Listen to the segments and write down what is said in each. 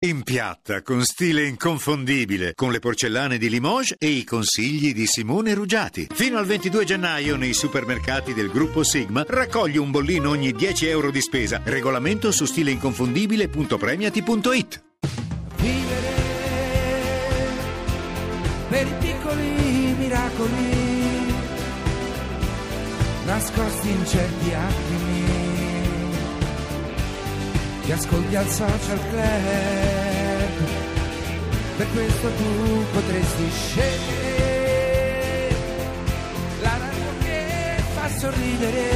In piatta, con stile inconfondibile, con le porcellane di Limoges e i consigli di Simone Ruggiati. Fino al 22 gennaio nei supermercati del gruppo Sigma raccogli un bollino ogni 10 euro di spesa. Regolamento su stileinconfondibile.premiati.it Vivere per i piccoli miracoli nascosti in certi attimi che ascolti al social club per questo tu potresti scegliere la radio che fa sorridere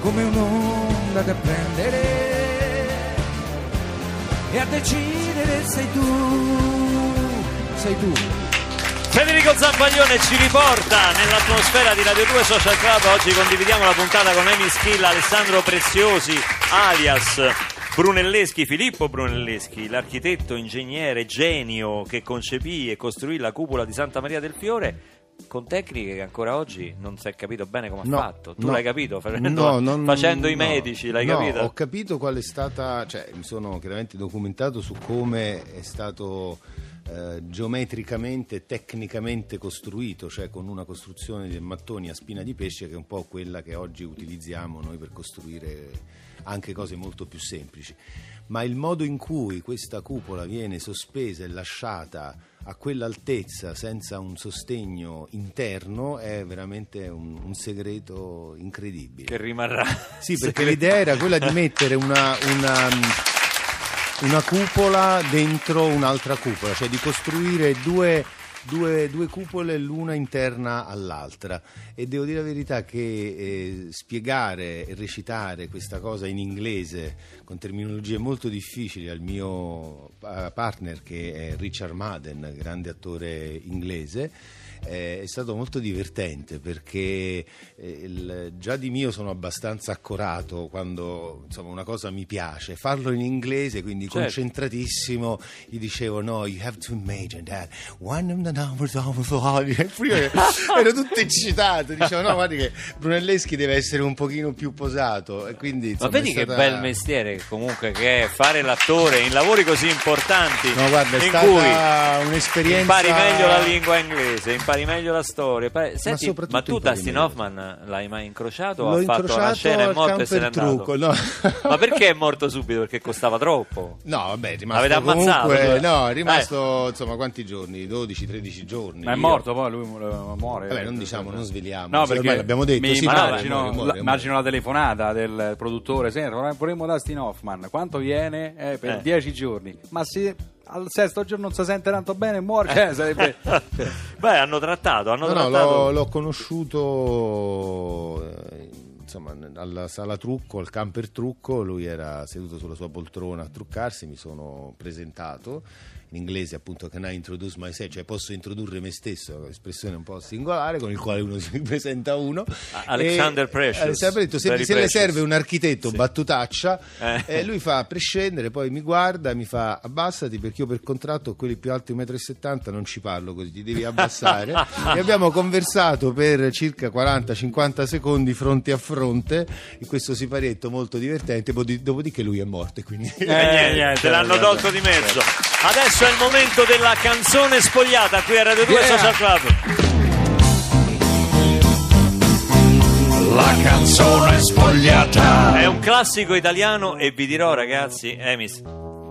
come un'onda da prendere e a decidere sei tu, sei tu. Federico Zampaglione ci riporta nell'atmosfera di Radio 2 Social Club. Oggi condividiamo la puntata con Amy Skill, Alessandro Preziosi, alias Brunelleschi, Filippo Brunelleschi, l'architetto, ingegnere, genio che concepì e costruì la cupola di Santa Maria del Fiore con tecniche che ancora oggi non si è capito bene come No, ha fatto. Tu no. l'hai capito facendo, No, non- facendo i medici, l'hai No, capito? Ho capito qual è stata, cioè mi sono chiaramente documentato su come è stato eh, geometricamente, tecnicamente costruito, cioè con una costruzione di mattoni a spina di pesce che è un po' quella che oggi utilizziamo noi per costruire anche cose molto più semplici. Ma il modo in cui questa cupola viene sospesa e lasciata a quell'altezza senza un sostegno interno è veramente un, un segreto incredibile. Che rimarrà. Sì, perché l'idea era quella di mettere una, una, una cupola dentro un'altra cupola, cioè di costruire due, due- due cupole l'una interna all'altra. E devo dire la verità che eh, spiegare e recitare questa cosa in inglese con terminologie molto difficili al mio eh, partner che è Richard Madden, grande attore inglese, eh, è stato molto divertente perché eh, il- già di mio sono abbastanza accorato quando insomma, una cosa mi piace. Farlo in inglese, quindi Certo. concentratissimo, gli dicevo: No, you have to imagine that one of the numbers of the holiday." Ero tutto eccitato. Dicevo: No, guardi che Brunelleschi deve essere un pochino più posato. E quindi, Ma insomma, vedi è che stata- bel mestiere comunque che è fare l'attore in lavori così importanti No, guarda, è in stata cui un'esperienza. impari meglio la lingua inglese, impari meglio la storia. Senti, ma, soprattutto tu Dustin. Hoffman l'hai mai incrociato? o L'ho ha fatto una scena è morto e se n'è trucco, no. Ma perché è morto subito? Perché costava troppo. No, vabbè, è rimasto L'avete ammazzato, comunque, cioè? no, è rimasto insomma quanti giorni? 12-13 giorni. Ma è Io- morto poi, lui mu- muore. Vabbè, non diciamo, non sveliamo. No, perché ormai l'abbiamo detto, mi sì, immagino, muore, muore, la, muore. immagino la telefonata del produttore, senti, vorremmo Dustin Hoffman, quanto viene? Eh, per Eh. 10 giorni. Ma se al sesto giorno non si sente tanto bene, muore, cioè, sarebbe... Beh, hanno trattato, hanno No, no, trattato. l'ho, l'ho conosciuto eh, insomma, alla sala trucco, al camper trucco, lui era seduto sulla sua poltrona a truccarsi, mi sono presentato in inglese appunto can I introduce myself, cioè posso introdurre me stesso, espressione un po' singolare con il quale uno si presenta uno. Alexander E- Precious, Alexander ha detto, se, se le precious." serve un architetto, Sì. battutaccia, Eh. e lui fa a prescindere, poi mi guarda, mi fa abbassati perché io per contratto quelli più alti di 1,70 m non ci parlo così, ti devi abbassare. e abbiamo conversato per circa 40-50 secondi fronte a fronte in questo siparietto molto divertente, dopodiché lui è morto. e Quindi... Eh, niente, niente, te l'hanno tolto di mezzo. Adesso è il momento della canzone spogliata qui a Radio 2 Yeah. Social Club. La canzone spogliata. È un classico italiano e vi dirò ragazzi, Emis,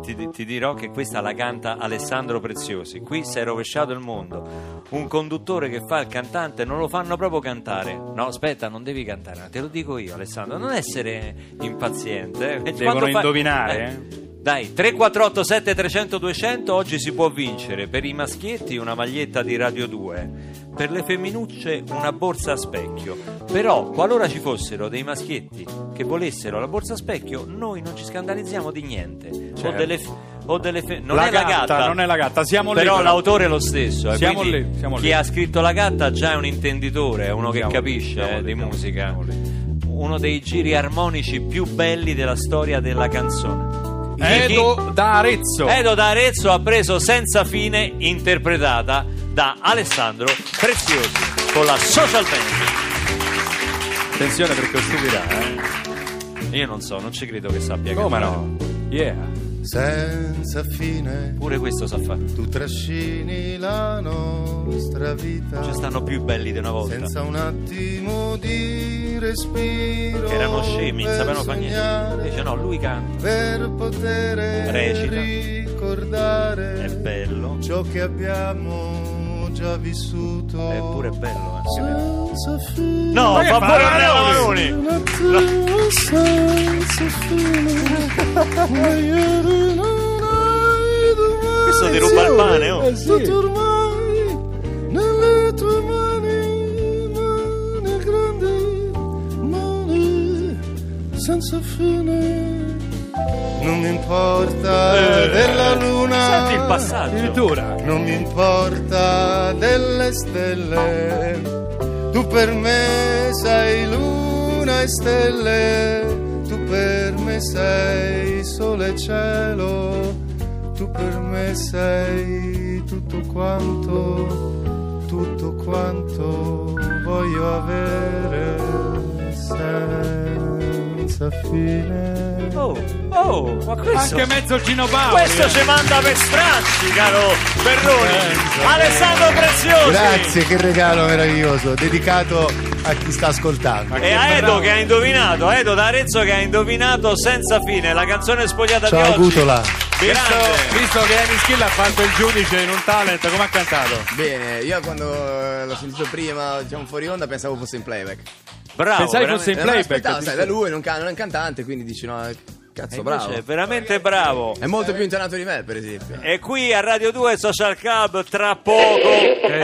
ti, ti dirò che questa la canta Alessandro Preziosi. Qui si è rovesciato il mondo. Un conduttore che fa il cantante non lo fanno proprio cantare. No, aspetta, non devi cantare, te lo dico io Alessandro, non essere impaziente. eh. Devono fai- indovinare, Eh, Dai, 348 7300 200 oggi si può vincere per i maschietti una maglietta di Radio 2, per le femminucce una borsa a specchio. Però, qualora ci fossero dei maschietti che volessero la borsa a specchio, noi non ci scandalizziamo di niente. O Certo. delle, f- o delle fe- non La è la gatta, gatta, non è la gatta, siamo lì, Però però. l'autore è lo stesso. eh, Siamo lì, siamo chi lì. ha scritto la gatta già è un intenditore, è uno che Siamo lì, capisce eh, lì, di lì, musica. lì. Uno dei giri armonici più belli della storia della canzone. Edo da Arezzo. Edo da Arezzo ha preso senza fine interpretata da Alessandro Preziosi con la Social Band. Attenzione perché stupirà, eh. Io non so, non ci credo che sappia Come no? Yeah. Senza fine. Pure questo sa fare. Tu trascini la nostra vita Ci stanno più belli di una volta. senza un attimo di respiro. Che erano scemi, non sapevano fare niente. Dice no, lui canta. Per poter Recita. ricordare È bello. ciò che abbiamo già vissuto. È pure bello, eh. Senza fine. No, Ma fa pure domani. Questo ti ruba il pane, oh. È stato ormai nelle tue mani, mani grandi, mani senza fine. Non mi importa Eh, della luna. Senti il passaggio. Addirittura. Non mi importa delle stelle, tu per me sei luna e stelle, tu per me sei sole e cielo, tu per me sei tutto quanto, tutto quanto voglio avere senza fine. Oh, oh, ma questo... Anche mezzo Gino Paoli. Questo ci manda per stracci, caro Berroni. Alessandro Preziosi. Grazie, che regalo meraviglioso, dedicato a chi sta ascoltando. E a Edo che ha indovinato, Edo da Arezzo che ha indovinato senza fine la canzone spogliata Ciao di oggi. Gutola. Visto, visto che Amy Skill ha fatto il giudice in un talent, come ha cantato? Bene, io quando eh, l'ho sentito prima, diciamo fuori onda, pensavo fosse in playback. Bravo, Pensavi veramente. fosse in Eh, ma playback. sai, da lui non, can- non è un cantante, quindi dici no, eh, cazzo, E bravo. invece è veramente bravo. È molto più intonato di me, per esempio. E qui a Radio 2 Social Club tra poco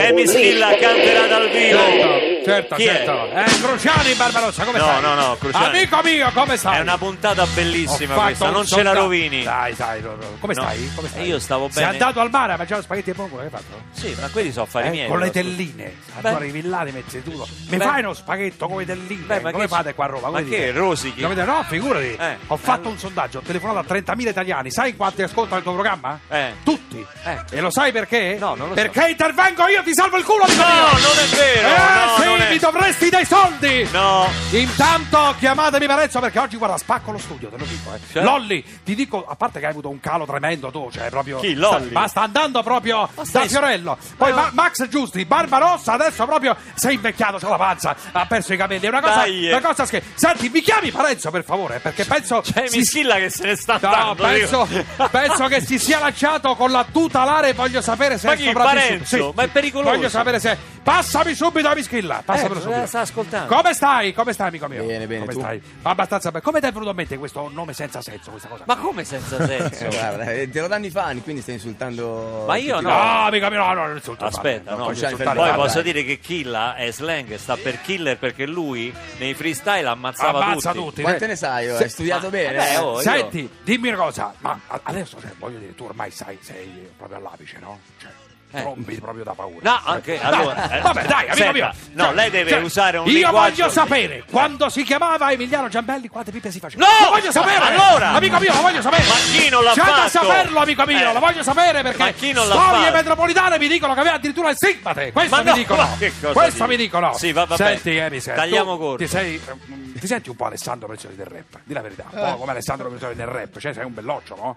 Amy Schilla canterà dal vivo. Certo, Chi è? certo. Eh, Cruciani Barbarossa, come No, stai? no, no, Cruciani. Amico mio, come stai? È una puntata bellissima questa, non ce la rovini. Dai, dai, no, no. come No. stai? Come stai? Io stavo Sei bene. andato al mare a mangiare spaghetti e pomodoro, che hai fatto? Sì, ma quelli sono affari Eh, miei. con le telline. Allora i villani metti tutto. Mi Beh. fai uno spaghetto con le telline? Beh, ma come fate qua a Roma? ma che, rosichi? No, figurati. Eh, Ho fatto un sondaggio, ho telefonato a 30.000 italiani. Sai quanti ascoltano il tuo programma? Eh. Tutti. Eh. E lo sai perché? No, non lo so. Perché intervengo io, ti salvo il culo, amico No, mio! non è vero. Eh, no, sì, non è... mi dovresti dei soldi! No. Intanto chiamatemi Parenzo perché oggi guarda spacco lo studio, te lo dico. Eh. Cioè? Lolli, ti dico, a parte che hai avuto un calo tremendo tu, cioè proprio. Chi, Lolli? Sta- ma sta andando proprio stai- da Fiorello. Poi Ma- Ma- Max Giusti, Barbarossa, adesso proprio sei invecchiato, c'ha la panza, ha perso i capelli. È una cosa, Dai, eh. una cosa che. Senti, mi chiami Parenzo per favore, perché penso. C'è si- Amy Schilla che se ne sta No, andando. penso, penso che si sia lasciato con la tutelare. Voglio sapere se Ma è chi, sopravvissuto. Parenzo? Ma è pericoloso. Voglio sapere se. Passami subito a Mischilla. Passamelo Eh, subito. sta ascoltando. Come stai? Come stai, amico mio? Bene, bene, Come tu? stai? Abbastanza bene. Come ti è venuto a mente questo nome senza senso? Questa cosa? Ma come senza senso? Guarda, eh, te lo danno i fan, quindi stai insultando. Ma io no. No, amico mio, no, no, non insulto. Aspetta, no. Poi posso dai. dire che Killa è slang, sta per killer perché lui nei freestyle ammazzava Ammazza tutti. tutti. Quante ne sai? oh? Hai studiato ma- bene? eh beh, oh, Senti, dimmi una cosa, ma adesso cioè, voglio dire, tu ormai sai, sei proprio all'apice, no? Cioè, Eh. trombi proprio da paura. No, anche Dai, allora, eh, vabbè, dai, amico senta, mio. No, Cioè, lei deve cioè, usare un Io linguaggio- voglio sapere quando si chiamava Emiliano Giambelli quante pipe si faceva. No! Lo voglio sapere. Allora! amico mio, lo voglio sapere. Ma chi non l'ha C'è da fatto? saperlo, amico mio, Eh. lo voglio sapere perché Ma chi non l'ha storie fatto? metropolitane mi dicono che aveva addirittura il stigmate. Questo Ma mi no, dicono. ma che cosa Questo dici? mi dicono. Sì, va- vabbè. Senti, Emi, se Tagliamo corto. Ti sei mm, ti senti un po' Alessandro Preziosi del rap, di la verità, un po' come Alessandro Preziosi del rap, cioè sei un belloccio, no?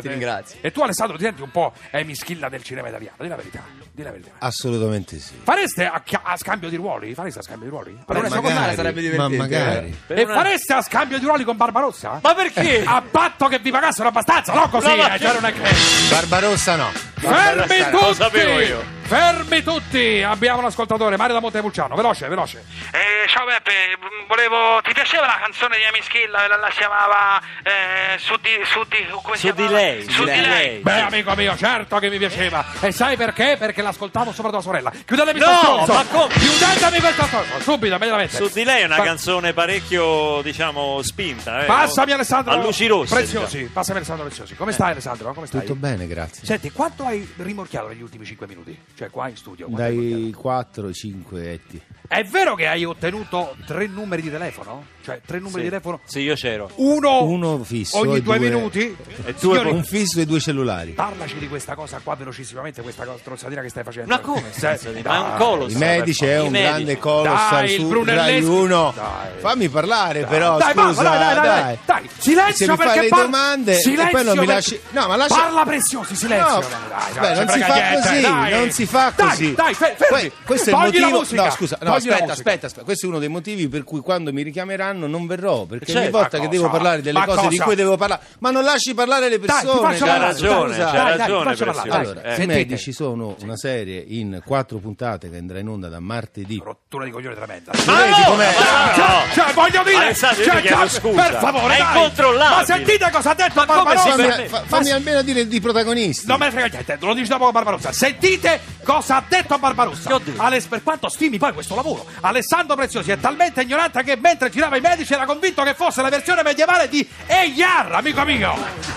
Ti ringrazio. E tu Alessandro ti senti un po' Emi Schilla del cinema italiano, di la verità, di la verità. Assolutamente sì. Fareste a, chi- a scambio di ruoli? Fareste a scambio di ruoli? Per una Fareste- seconda sarebbe ma divertente. magari. Per E una- fareste a scambio di ruoli con Barbarossa? Ma perché? A patto che vi pagassero abbastanza, no così, No, ma eh, che- cioè non è che... Barbarossa no. Fermi Lo tutti! sapevo io. Fermi tutti! Abbiamo un ascoltatore, Mario da Montepulciano, veloce, veloce. Eh, ciao Beppe, mm, volevo. Ti piaceva la canzone di Amy Schilla? La, la chiamava eh, su di. su di. come si Su di chiamava? lei, Su di lei. Beh, amico mio, certo che mi piaceva. E sai perché? Perché l'ascoltavo sopra tua sorella. Chiudetemi No, questo ma come? Chiudetemi questo stronzo! Subito, immediatamente. Su di lei è una Pa- canzone parecchio, diciamo, spinta. Eh. Passami Alessandro A luci rosse. Preziosi. diciamo. Passami Alessandro Preziosi. Come stai Alessandro? Come stai? Tutto bene, grazie. Senti, quanto hai rimorchiato negli ultimi 5 minuti? Cioè qua in studio? Dai rimorchiato? 4 ai 5 etti. È vero che hai ottenuto tre numeri di telefono? Cioè, tre numeri Sì. di telefono. Sì, io c'ero. Uno, Uno fisso ogni e due, due- minuti. E due Signori, Un fisso e due cellulari. Parlaci di questa cosa qua velocissimamente, questa cosa stronzatina che stai facendo. Ma come? Sì, stronzatina? dai. Ma è un colosso. I medici è I un medici. grande colossal Dai, il su Brunelleschi. Rai 1. Dai. Fammi parlare però, dai, scusa, parla, dai, dai, dai, dai, dai. Silenzio Se mi perché fai le par- domande silenzio e poi non mi perché- lasci No, ma lascia Parla preziosi, silenzio. No, dai, dai, beh, non si frega fa niente, così, dai. non si fa Dai, così. Dai, fe- fermi. Que- questo è il Togli la motivo. musica. No, scusa, no, Togli la aspetta, musica. aspetta, aspetta. Questo è uno dei motivi per cui quando mi richiameranno non verrò. Perché Certo. ogni volta Ma che devo parlare delle Ma cose di cosa? cui devo parlare, ma non lasci parlare le Dai, persone. faccio C'ha ragione, dai, c'ha dai, dai, ragione, Preziosi. dai. Allora, Eh. i medici sono una serie in quattro puntate che andrà in onda da martedì. Rottura di coglione tremenda. Ma Vedi no, com'è? no, Cioè, no. cioè, voglio dire, cioè, cioè, scusa. per favore, È dai. incontrollabile. Ma sentite cosa ha detto Ma Barbarossa. Fammi, permette? fa- fammi almeno dire di protagonisti. Non me ne frega niente, lo dice dopo Barbarossa. Sentite cosa ha detto Barbarossa. Ales- per quanto stimi poi questo lavoro, Alessandro Preziosi è talmente ignorante che mentre girava i medici era convinto che fosse la versione medievale di Eyar, amico mio.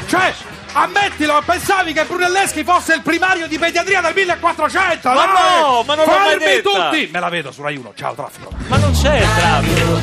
Cioè, ammettilo, pensavi che Brunelleschi fosse il primario di pediatria del 1400. Ma dai! no, ma non l'ho mai Fermi detta. tutti! Me la vedo su Rai 1. Ciao, traffico. Ma non c'è traffico.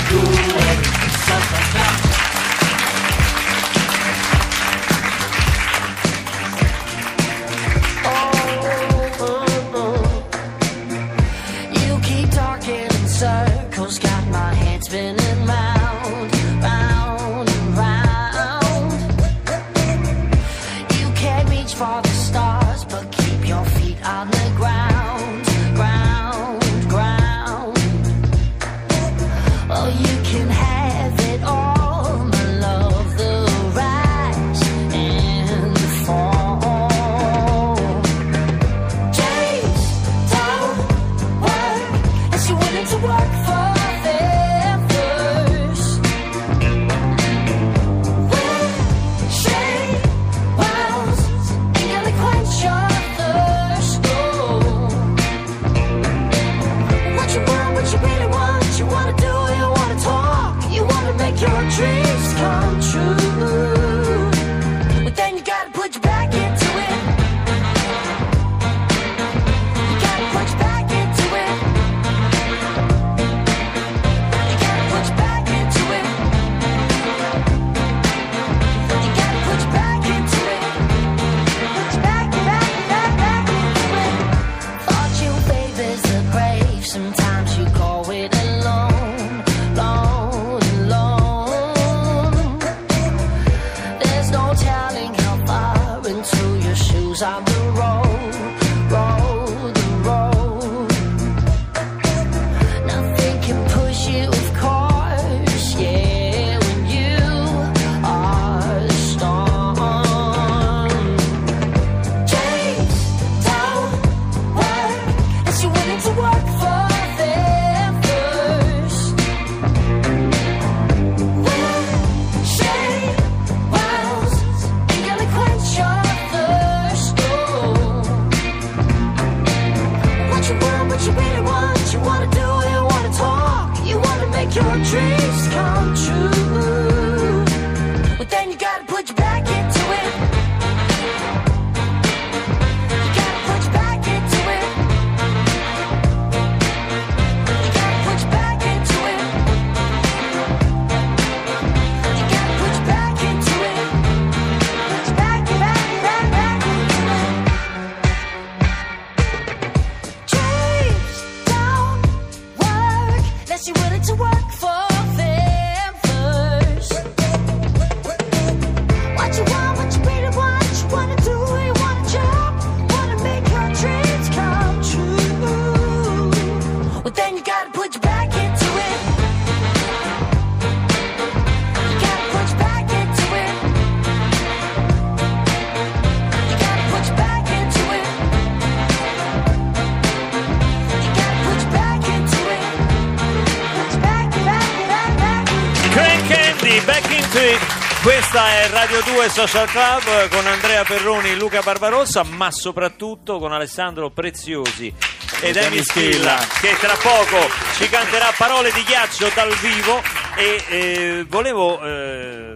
Radio 2 Social Club con Andrea Perroni, Luca Barbarossa, ma soprattutto con Alessandro Preziosi ed Emi Schilla, che tra poco ci canterà parole di ghiaccio dal vivo. E eh, volevo eh,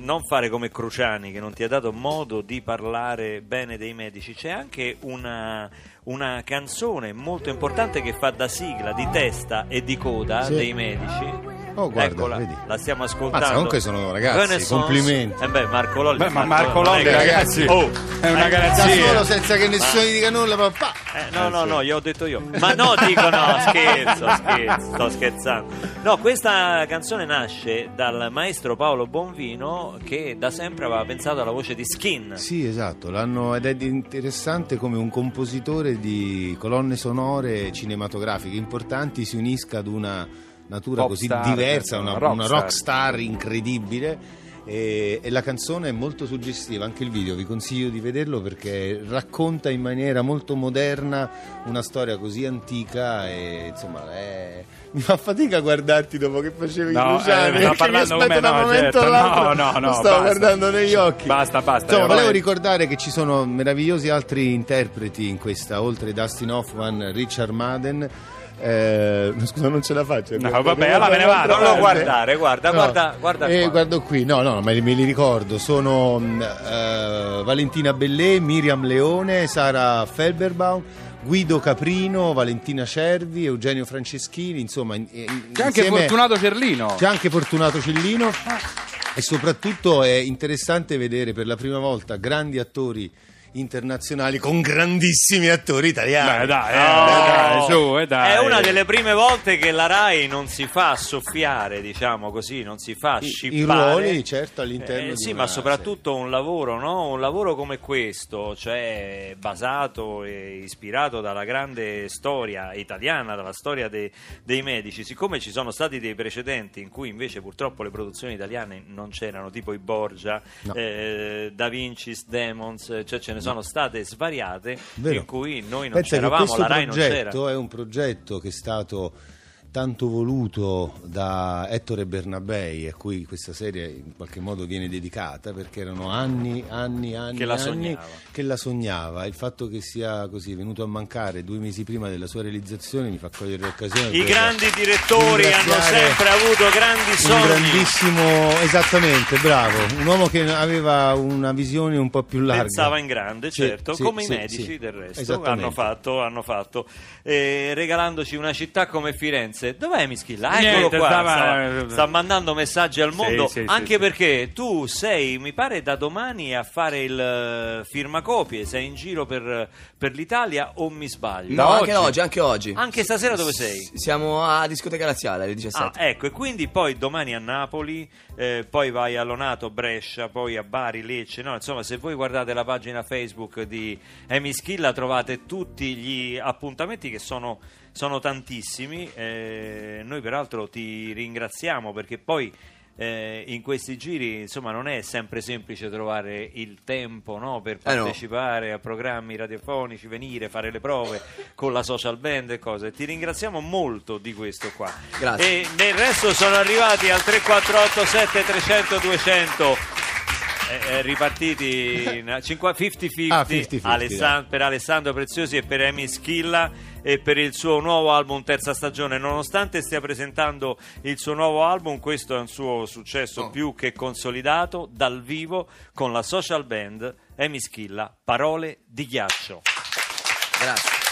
non fare come Cruciani, che non ti ha dato modo di parlare bene dei medici. C'è anche una, una canzone molto importante che fa da sigla di testa e di coda Sì. dei medici. Oh, guarda, Eccola, vedi. la stiamo ascoltando. Mazza, comunque sono ragazzi, Renaissance. complimenti. Eh beh, Marco Lolli. Beh, ma Marco è Lolli, che- ragazzi, Oh, è una eh, Da garanzia. solo senza che nessuno gli dica nulla, papà. Eh, no, no, no, io ho detto io. Ma no, dico no, scherzo, scherzo, sto scherzando. No, questa canzone nasce dal maestro Paolo Bonvino che da sempre aveva pensato alla voce di Skin. Sì, esatto, l'hanno, ed è interessante come un compositore di colonne sonore cinematografiche importanti si unisca ad una natura Pop così star, diversa, una una, rock una star. rock star incredibile. E, e la canzone è molto suggestiva, anche il video vi consiglio di vederlo perché racconta in maniera molto moderna una storia così antica e insomma è- mi fa fatica a guardarti dopo che facevi No, i Luciani eh, no, mi aspetto da un no, momento certo, all'altro no, no, no, stavo basta. guardando negli occhi Basta, basta. Insomma, volevo ricordare che ci sono meravigliosi altri interpreti in questa, oltre Dustin Hoffman, Richard Madden. Eh, scusa, non ce la faccio. No, guarda, vabbè, allora me ne vado. Non lo guardare, guarda, No. guarda, guarda Eh, qua. guardo qui, no, no, ma me li ricordo. Sono eh, Valentina Bellè, Miriam Leone, Sara Felberbaum. Guido Caprino, Valentina Cervi, Eugenio Franceschini, insomma, in- in- C'è anche insieme- Fortunato Cerlino. c'è anche Fortunato Cellino e soprattutto è interessante vedere per la prima volta grandi attori internazionali con grandissimi attori italiani. Dai, dai, eh, No. dai, su, eh, dai. È una delle prime volte che la Rai non si fa soffiare, diciamo così, non si fa I- i scippare. ruoli, certo, all'interno Eh, di sì, una ma soprattutto un lavoro, no? Un lavoro come questo, cioè basato e ispirato dalla grande storia italiana, dalla storia de- dei medici. Siccome ci sono stati dei precedenti in cui invece purtroppo le produzioni italiane non c'erano, tipo i Borgia, No. eh, Da Vinci's Demons, cioè ce ne sono state svariate Vero. in cui noi non Pensa c'eravamo, questo la Rai non c'era. progetto è un progetto che è stato tanto voluto da Ettore Bernabei, a cui questa serie in qualche modo viene dedicata, perché erano anni, anni, anni, Che la anni sognava. che la sognava. Il fatto che sia così venuto a mancare due mesi prima della sua realizzazione mi fa cogliere l'occasione. I grandi direttori hanno sempre avuto grandi Un sogni. grandissimo, esattamente, bravo, un uomo che aveva una visione un po' più larga. Pensava in grande, Sì, certo, sì, come sì, i medici del resto hanno fatto, hanno fatto eh, regalandoci una città come Firenze. Dov'è Mischilla? Ah, Niente, Eccolo qua, stava- sta, sta mandando messaggi al mondo, sì, sì, anche sì. perché tu sei, mi pare, da domani a fare il eh, firmacopie, sei in giro per, per l'Italia o mi sbaglio? No, anche oggi? oggi, anche oggi. Anche stasera dove sei? Siamo a Discoteca Laziale alle 17. Ah, ecco, e quindi poi domani a Napoli, eh, poi vai a Lonato, Brescia, poi a Bari, Lecce. No, insomma, se voi guardate la pagina Facebook di Emischilla trovate tutti gli appuntamenti che sono, sono tantissimi. Eh, noi peraltro ti ringraziamo perché poi eh, in questi giri insomma non è sempre semplice trovare il tempo no, per Eh no. partecipare a programmi radiofonici, venire, fare le prove con la social band e cose. Ti ringraziamo molto di questo qua. Grazie. E nel resto sono arrivati al 348 7300 200 eh, ripartiti in 50 50-50, Ah, 50-50, Alessan- per Alessandro Preziosi e per Emi Schilla e per il suo nuovo album Terza Stagione. Nonostante stia presentando il suo nuovo album, questo è un suo successo Oh. più che consolidato dal vivo con la social band Emi Schilla, Parole di ghiaccio. Grazie.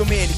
Oggi è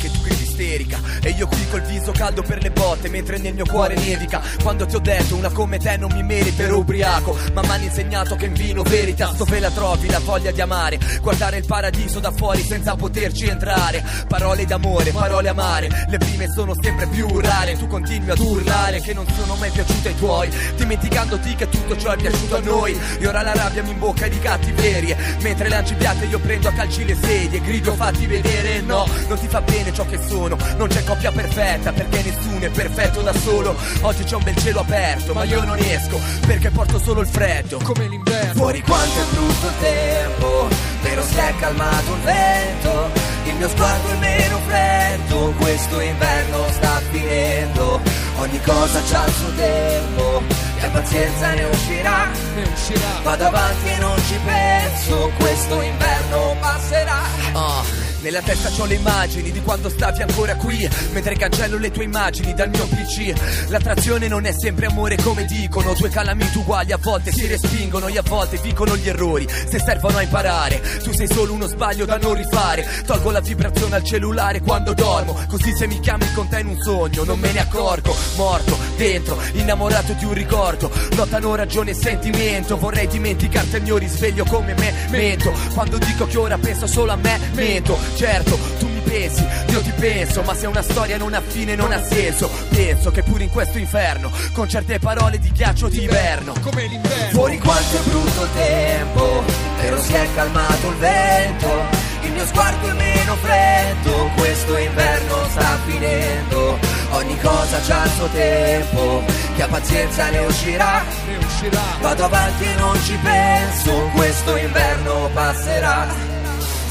viso caldo per le botte Mentre nel mio cuore nevica. Quando ti ho detto una come te non mi merita ero ubriaco. Ma mi hanno insegnato che in vino veritas Dove la trovi la voglia di amare. Guardare il paradiso da fuori senza poterci entrare. Parole d'amore, parole amare Le prime sono sempre più rare. Tu continui ad urlare che non sono mai piaciute ai tuoi Dimenticandoti che tutto ciò è piaciuto a noi. E ora la rabbia mi imbocca di cattiverie. Mentre lanci piatte io prendo a calci le sedie Grido fatti vedere no Non ti sa bene ciò che sono Non c'è coppia perfetta perché nessuno è perfetto da solo. Oggi c'è un bel cielo aperto ma io non esco Perché porto solo il freddo. Come l'inverno. Fuori quanto è brutto il tempo Però si è calmato il vento. Il mio sguardo è meno freddo Questo inverno sta finendo. Ogni cosa c'ha il suo tempo E pazienza ne uscirà. Ne uscirà. Vado avanti e non ci penso Questo inverno passerà. Ah, nella testa c'ho le immagini di quando stavi ancora qui Mentre cancello le tue immagini dal mio PC L'attrazione non è sempre amore come dicono Due calamiti uguali a volte si respingono E a volte vincono gli errori. Se servono a imparare Tu sei solo uno sbaglio da non rifare. Tolgo la vibrazione al cellulare quando dormo Così se mi chiami con te in un sogno Non me ne accorgo. Morto, dentro, innamorato di un ricordo. Lottano ragione e sentimento Vorrei dimenticarti il mio risveglio come me Mento, quando dico che ora penso solo a me Mento, certo, tu mi pensi, io ti penso Ma se una storia non ha fine non ha senso. Penso che pure in questo inferno Con certe parole di ghiaccio ti inverno. Come l'inverno. Fuori quanto è brutto il tempo Però si è calmato il vento. Il mio sguardo è meno freddo Questo inverno sta finendo. Ogni cosa c'ha il suo tempo Chi ha pazienza ne uscirà. Ne uscirà. Vado avanti e non ci penso Questo inverno passerà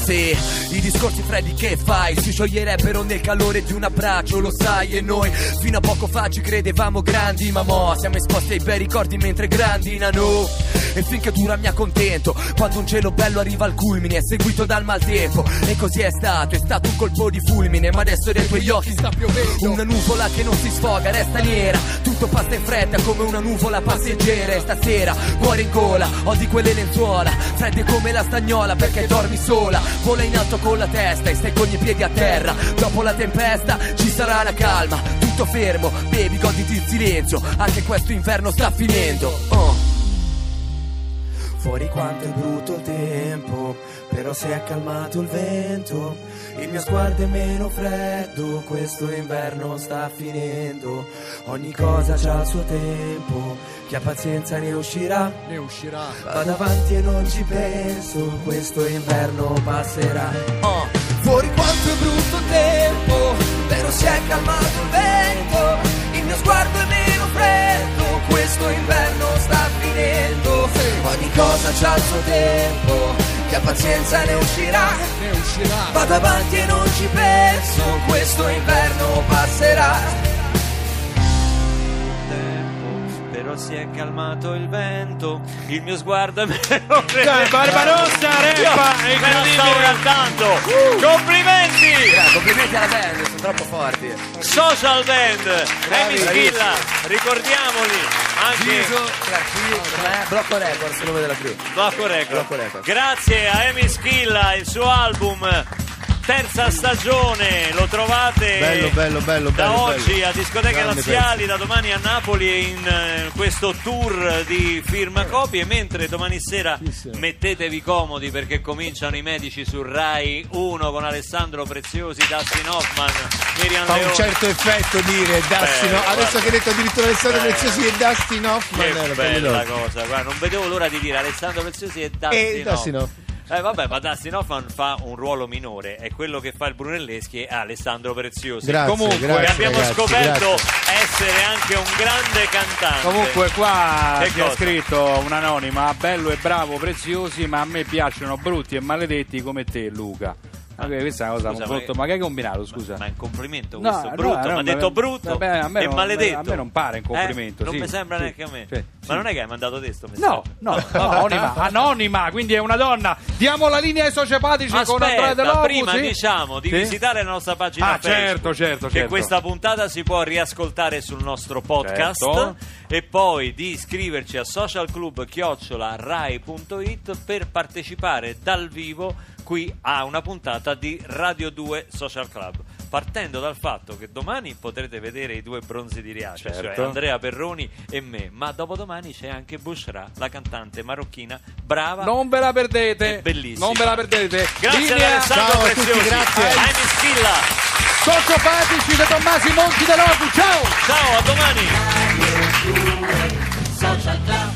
Sì, i discorsi freddi che fai si scioglierebbero nel calore di un abbraccio, lo sai, e noi fino a poco fa ci credevamo grandi, ma mo siamo esposti ai bei ricordi mentre grandinano. E finché dura mi accontento, quando un cielo bello arriva al culmine, seguito dal maltempo. E così è stato, è stato un colpo di fulmine, ma adesso dai tuoi occhi Sta piovendo. una nuvola che non si sfoga, resta nera. Tutto passa in fretta come una nuvola passeggera. E stasera, cuore in gola, ho di quelle lenzuola, fredde come la stagnola perché dormi sola. Vola in alto con la testa e stai con i piedi a terra. Dopo la tempesta ci sarà la calma. Tutto fermo, bevi, goditi il silenzio. Anche questo inverno sta finendo. Oh. Fuori quanto è brutto il tempo, però si è calmato il vento. Il mio sguardo è meno freddo, questo inverno sta finendo. Ogni cosa c'ha il suo tempo, chi ha pazienza ne uscirà. Ne uscirà. Vado avanti e non ci penso, questo inverno passerà. Oh. Fuori quanto è brutto tempo, però si è calmato il vento. Il mio sguardo è meno freddo, questo inverno sta finendo. Ogni cosa c'ha il suo tempo, ha pazienza ne uscirà. Ne uscirà. Vado avanti e non ci penso, questo inverno passerà. Però si è calmato il vento, il mio sguardo è meno freddo. Dai, Barbarossa, Io è me la stavo incredibile. cantando. Complimenti! Eh, complimenti alla band, sono troppo forti. Social Band, Amy bravissimi. Schilla, ricordiamoli anche Giso, eh, Blocco Records, nome della crew. Blocco Record. Blocco Record. Grazie a Amy Schilla, il suo album terza stagione, lo trovate Bello, bello, bello, da oggi a Discoteche Grande Laziali, da domani a Napoli e in eh, questo tour di firma copie, mentre domani sera mettetevi comodi perché cominciano i medici su Rai 1 con Alessandro Preziosi, Dustin Hoffman, Miriam Fa Leone. un certo effetto dire Dustin Beh, Hoff- Adesso che hai detto addirittura Alessandro Eh. Preziosi e Dustin Hoffman Che bella cosa, guarda, non vedevo l'ora di dire Alessandro Preziosi e Dustin, E Dustin Hoffman. Eh vabbè, ma Dustin Hoffman fa un ruolo minore, è quello che fa il Brunelleschi e Alessandro Preziosi. Grazie, Comunque grazie, abbiamo ragazzi, scoperto grazie. essere anche un grande cantante. Comunque qua Che ci ha scritto un'anonima, bello e bravo, preziosi, ma a me piacciono brutti e maledetti come te Luca. Que- questa è una cosa Scusa, ma- brutto, ma che hai combinato, scusa? Ma è un complimento No, questo, no, brutto, no, mi ha ma- detto brutto vabbè, a me e non- maledetto. a me non pare un complimento, Eh? Non sì, mi sembra sì, neanche a me. sì, ma sì. non è che hai mandato te sto No, no, anonima, anonima, quindi è una donna. Diamo la linea ai sociopatici con Andrea De Aspetta, Lobo, prima sì? diciamo di visitare la nostra pagina Ah, Facebook. certo, certo, Che certo. questa puntata si può riascoltare sul nostro podcast. Certo. E poi di iscriverci a socialclub-rai.it per partecipare dal vivo qui a una puntata di Radio 2 Social Club. Partendo dal fatto che domani potrete vedere i due bronzi di Riace, Certo. cioè Andrea Perroni e me, ma dopodomani c'è anche Bushra, la cantante marocchina, brava. Non ve la perdete. È bellissima. Non ve la perdete. Grazie ad Linea Alessandro Ciao a tutti, Preziosi, grazie. a Amy Schilla. Sociopatici di Tommasi Monti De. Ciao! Ciao, a domani. Social Club.